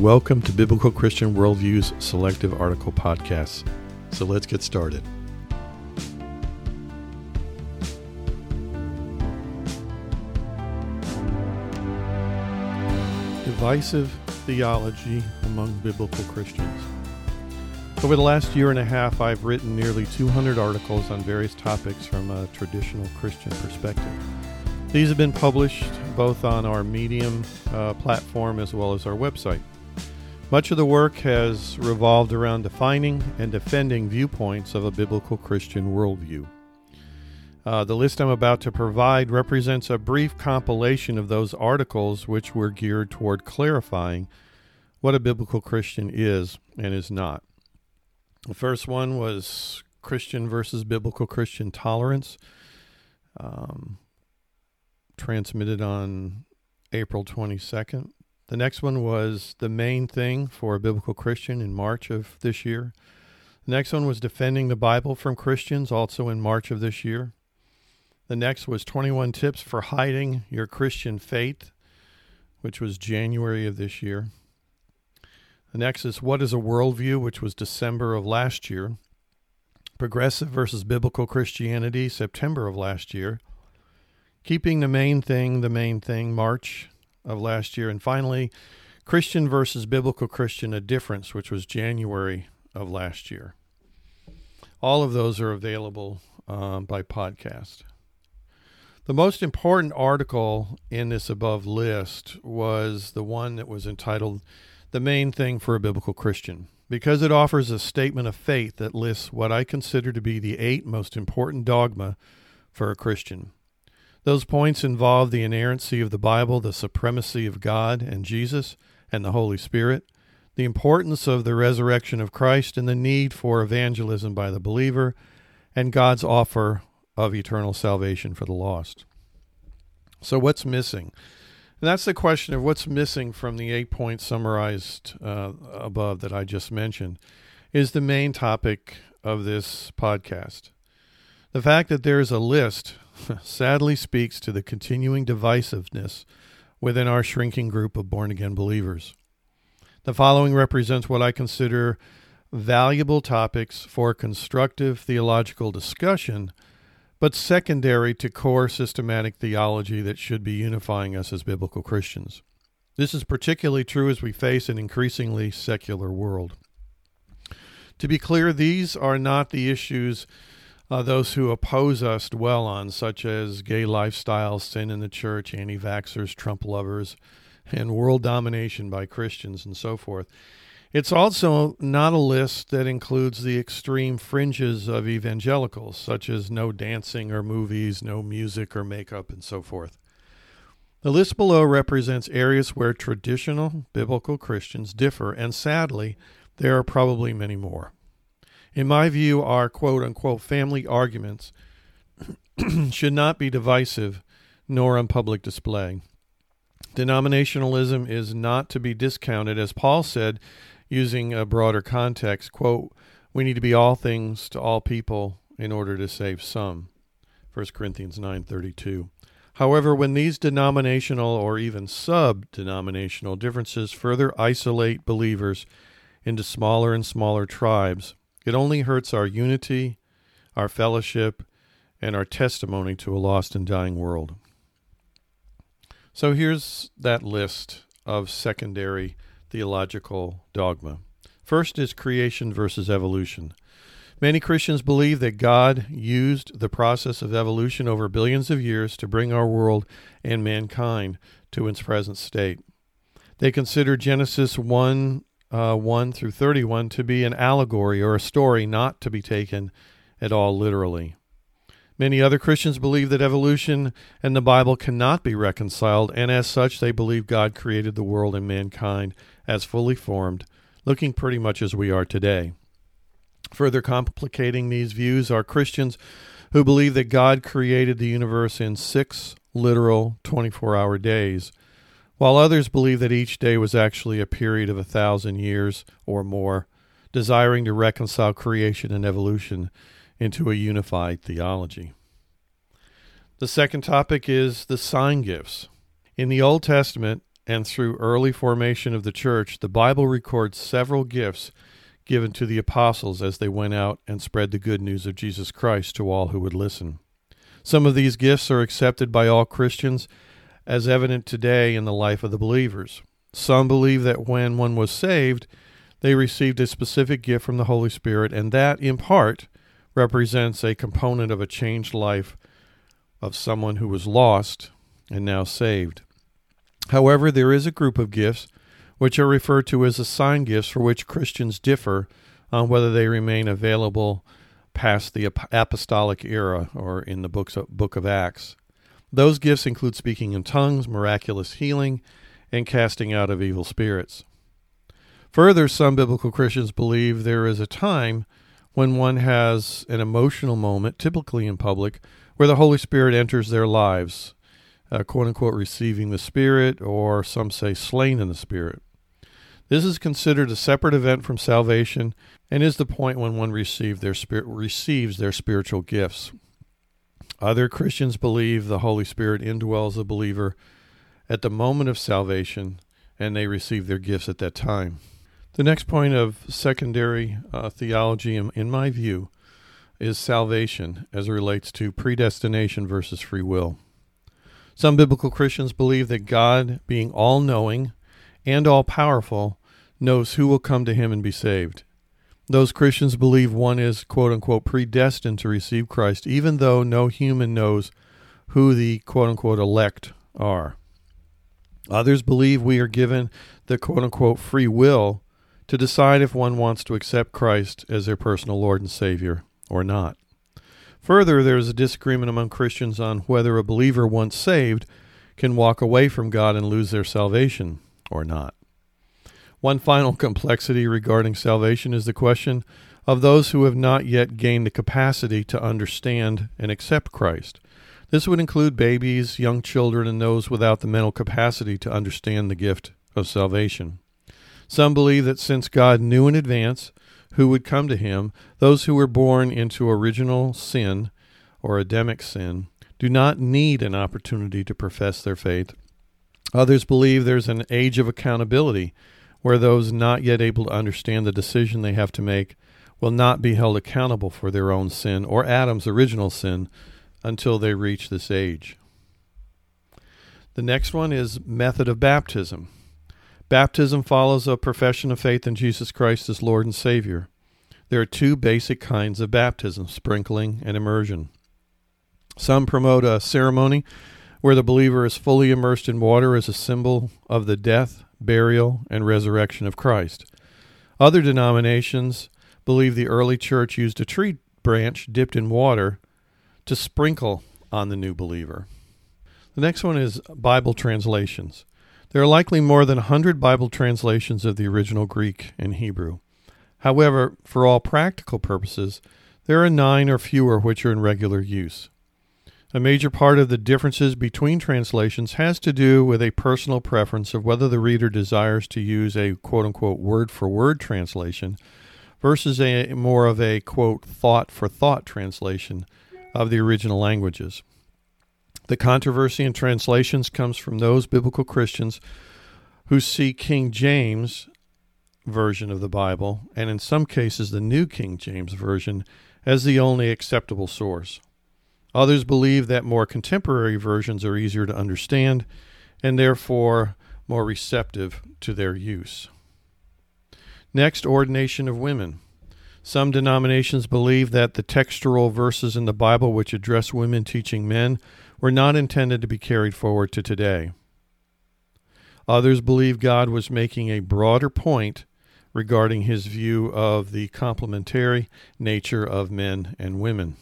Welcome to Biblical Christian Worldview's Selective Article Podcasts. So let's get started. Divisive theology among biblical Christians. Over the last year and a half, I've written nearly 200 articles on various topics from a traditional Christian perspective. These have been published both on our Medium uh, platform as well as our website. Much of the work has revolved around defining and defending viewpoints of a biblical Christian worldview. Uh, the list I'm about to provide represents a brief compilation of those articles which were geared toward clarifying what a biblical Christian is and is not. The first one was Christian versus Biblical Christian Tolerance, um, transmitted on April 22nd. The next one was The Main Thing for a Biblical Christian in March of this year. The next one was Defending the Bible from Christians, also in March of this year. The next was 21 Tips for Hiding Your Christian Faith, which was January of this year. The next is What is a Worldview, which was December of last year. Progressive versus Biblical Christianity, September of last year. Keeping the Main Thing, the Main Thing, March of last year. And finally, Christian versus Biblical Christian, A Difference, which was January of last year. All of those are available um, by podcast. The most important article in this above list was the one that was entitled The Main Thing for a Biblical Christian, because it offers a statement of faith that lists what I consider to be the eight most important dogma for a Christian. Those points involve the inerrancy of the Bible, the supremacy of God and Jesus and the Holy Spirit, the importance of the resurrection of Christ, and the need for evangelism by the believer, and God's offer of eternal salvation for the lost. So, what's missing? And that's the question of what's missing from the eight points summarized uh, above that I just mentioned, is the main topic of this podcast. The fact that there is a list sadly speaks to the continuing divisiveness within our shrinking group of born again believers. The following represents what I consider valuable topics for constructive theological discussion but secondary to core systematic theology that should be unifying us as biblical Christians. This is particularly true as we face an increasingly secular world. To be clear, these are not the issues uh, those who oppose us dwell on, such as gay lifestyles, sin in the church, anti vaxxers, Trump lovers, and world domination by Christians, and so forth. It's also not a list that includes the extreme fringes of evangelicals, such as no dancing or movies, no music or makeup, and so forth. The list below represents areas where traditional biblical Christians differ, and sadly, there are probably many more. In my view, our quote unquote family arguments should not be divisive nor on public display. Denominationalism is not to be discounted, as Paul said using a broader context, quote, we need to be all things to all people in order to save some. 1 Corinthians 9:32. However, when these denominational or even sub-denominational differences further isolate believers into smaller and smaller tribes, it only hurts our unity, our fellowship, and our testimony to a lost and dying world. So here's that list of secondary theological dogma. First is creation versus evolution. Many Christians believe that God used the process of evolution over billions of years to bring our world and mankind to its present state. They consider Genesis 1 uh, 1 through 31 to be an allegory or a story not to be taken at all literally. Many other Christians believe that evolution and the Bible cannot be reconciled, and as such, they believe God created the world and mankind as fully formed, looking pretty much as we are today. Further complicating these views are Christians who believe that God created the universe in six literal 24 hour days, while others believe that each day was actually a period of a thousand years or more, desiring to reconcile creation and evolution into a unified theology. The second topic is the sign gifts. In the Old Testament and through early formation of the church, the Bible records several gifts given to the apostles as they went out and spread the good news of Jesus Christ to all who would listen. Some of these gifts are accepted by all Christians, as evident today in the life of the believers. Some believe that when one was saved, they received a specific gift from the Holy Spirit, and that, in part, represents a component of a changed life of someone who was lost and now saved. However, there is a group of gifts which are referred to as assigned gifts for which Christians differ on whether they remain available past the apostolic era or in the books of, book of Acts. Those gifts include speaking in tongues, miraculous healing, and casting out of evil spirits. Further, some biblical Christians believe there is a time when one has an emotional moment, typically in public, where the Holy Spirit enters their lives, uh, quote unquote, receiving the Spirit, or some say slain in the Spirit. This is considered a separate event from salvation and is the point when one receive their spirit, receives their spiritual gifts. Other Christians believe the Holy Spirit indwells a believer at the moment of salvation and they receive their gifts at that time. The next point of secondary uh, theology, in, in my view, is salvation as it relates to predestination versus free will. Some biblical Christians believe that God, being all knowing and all powerful, knows who will come to him and be saved. Those Christians believe one is, quote unquote, predestined to receive Christ, even though no human knows who the, quote unquote, elect are. Others believe we are given the, quote unquote, free will to decide if one wants to accept Christ as their personal Lord and Savior or not. Further, there is a disagreement among Christians on whether a believer once saved can walk away from God and lose their salvation or not. One final complexity regarding salvation is the question of those who have not yet gained the capacity to understand and accept Christ. This would include babies, young children, and those without the mental capacity to understand the gift of salvation. Some believe that since God knew in advance who would come to him, those who were born into original sin or Adamic sin do not need an opportunity to profess their faith. Others believe there's an age of accountability where those not yet able to understand the decision they have to make will not be held accountable for their own sin or Adam's original sin until they reach this age. The next one is method of baptism. Baptism follows a profession of faith in Jesus Christ as Lord and Savior. There are two basic kinds of baptism sprinkling and immersion. Some promote a ceremony where the believer is fully immersed in water as a symbol of the death, burial, and resurrection of Christ. Other denominations believe the early church used a tree branch dipped in water to sprinkle on the new believer. The next one is Bible translations. There are likely more than a 100 Bible translations of the original Greek and Hebrew. However, for all practical purposes, there are nine or fewer which are in regular use. A major part of the differences between translations has to do with a personal preference of whether the reader desires to use a quote unquote word for word translation versus a more of a quote thought for thought translation of the original languages. The controversy in translations comes from those biblical Christians who see King James version of the Bible, and in some cases the New King James Version, as the only acceptable source. Others believe that more contemporary versions are easier to understand and therefore more receptive to their use. Next, ordination of women. Some denominations believe that the textual verses in the Bible which address women teaching men were not intended to be carried forward to today. Others believe God was making a broader point regarding his view of the complementary nature of men and women.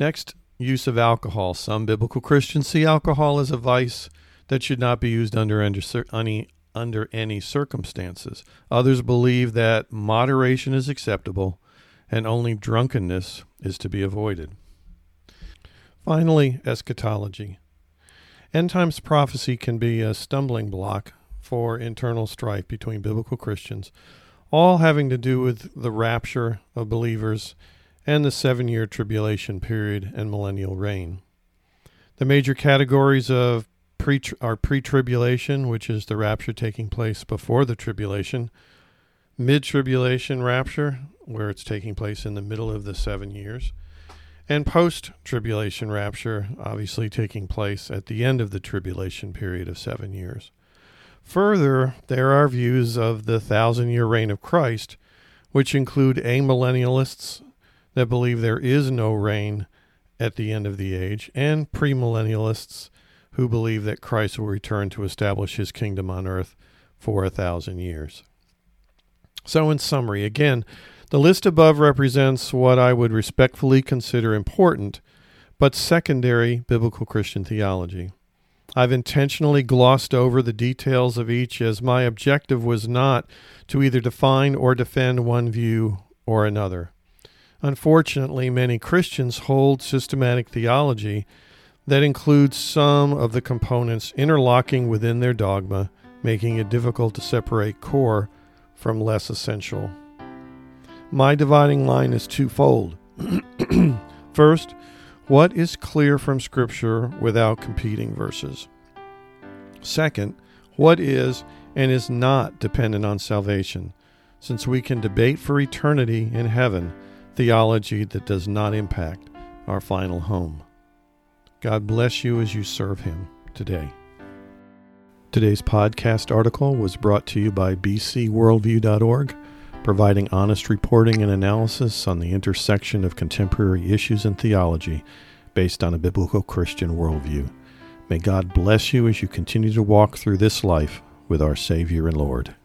Next, use of alcohol. Some biblical Christians see alcohol as a vice that should not be used under any, under any circumstances. Others believe that moderation is acceptable and only drunkenness is to be avoided. Finally, eschatology. End times prophecy can be a stumbling block for internal strife between biblical Christians, all having to do with the rapture of believers and the seven year tribulation period and millennial reign. The major categories of pre our pre-tribulation, which is the rapture taking place before the tribulation, mid-tribulation rapture, where it's taking place in the middle of the seven years, and post-tribulation rapture, obviously taking place at the end of the tribulation period of seven years. Further, there are views of the thousand-year reign of Christ, which include amillennialists that believe there is no reign at the end of the age, and premillennialists who believe that Christ will return to establish his kingdom on earth for a thousand years. So, in summary, again, the list above represents what I would respectfully consider important but secondary biblical Christian theology. I've intentionally glossed over the details of each as my objective was not to either define or defend one view or another. Unfortunately, many Christians hold systematic theology that includes some of the components interlocking within their dogma, making it difficult to separate core from less essential. My dividing line is twofold. First, what is clear from Scripture without competing verses? Second, what is and is not dependent on salvation, since we can debate for eternity in heaven theology that does not impact our final home. God bless you as you serve Him today. Today's podcast article was brought to you by bcworldview.org, providing honest reporting and analysis on the intersection of contemporary issues and theology based on a biblical Christian worldview. May God bless you as you continue to walk through this life with our Savior and Lord.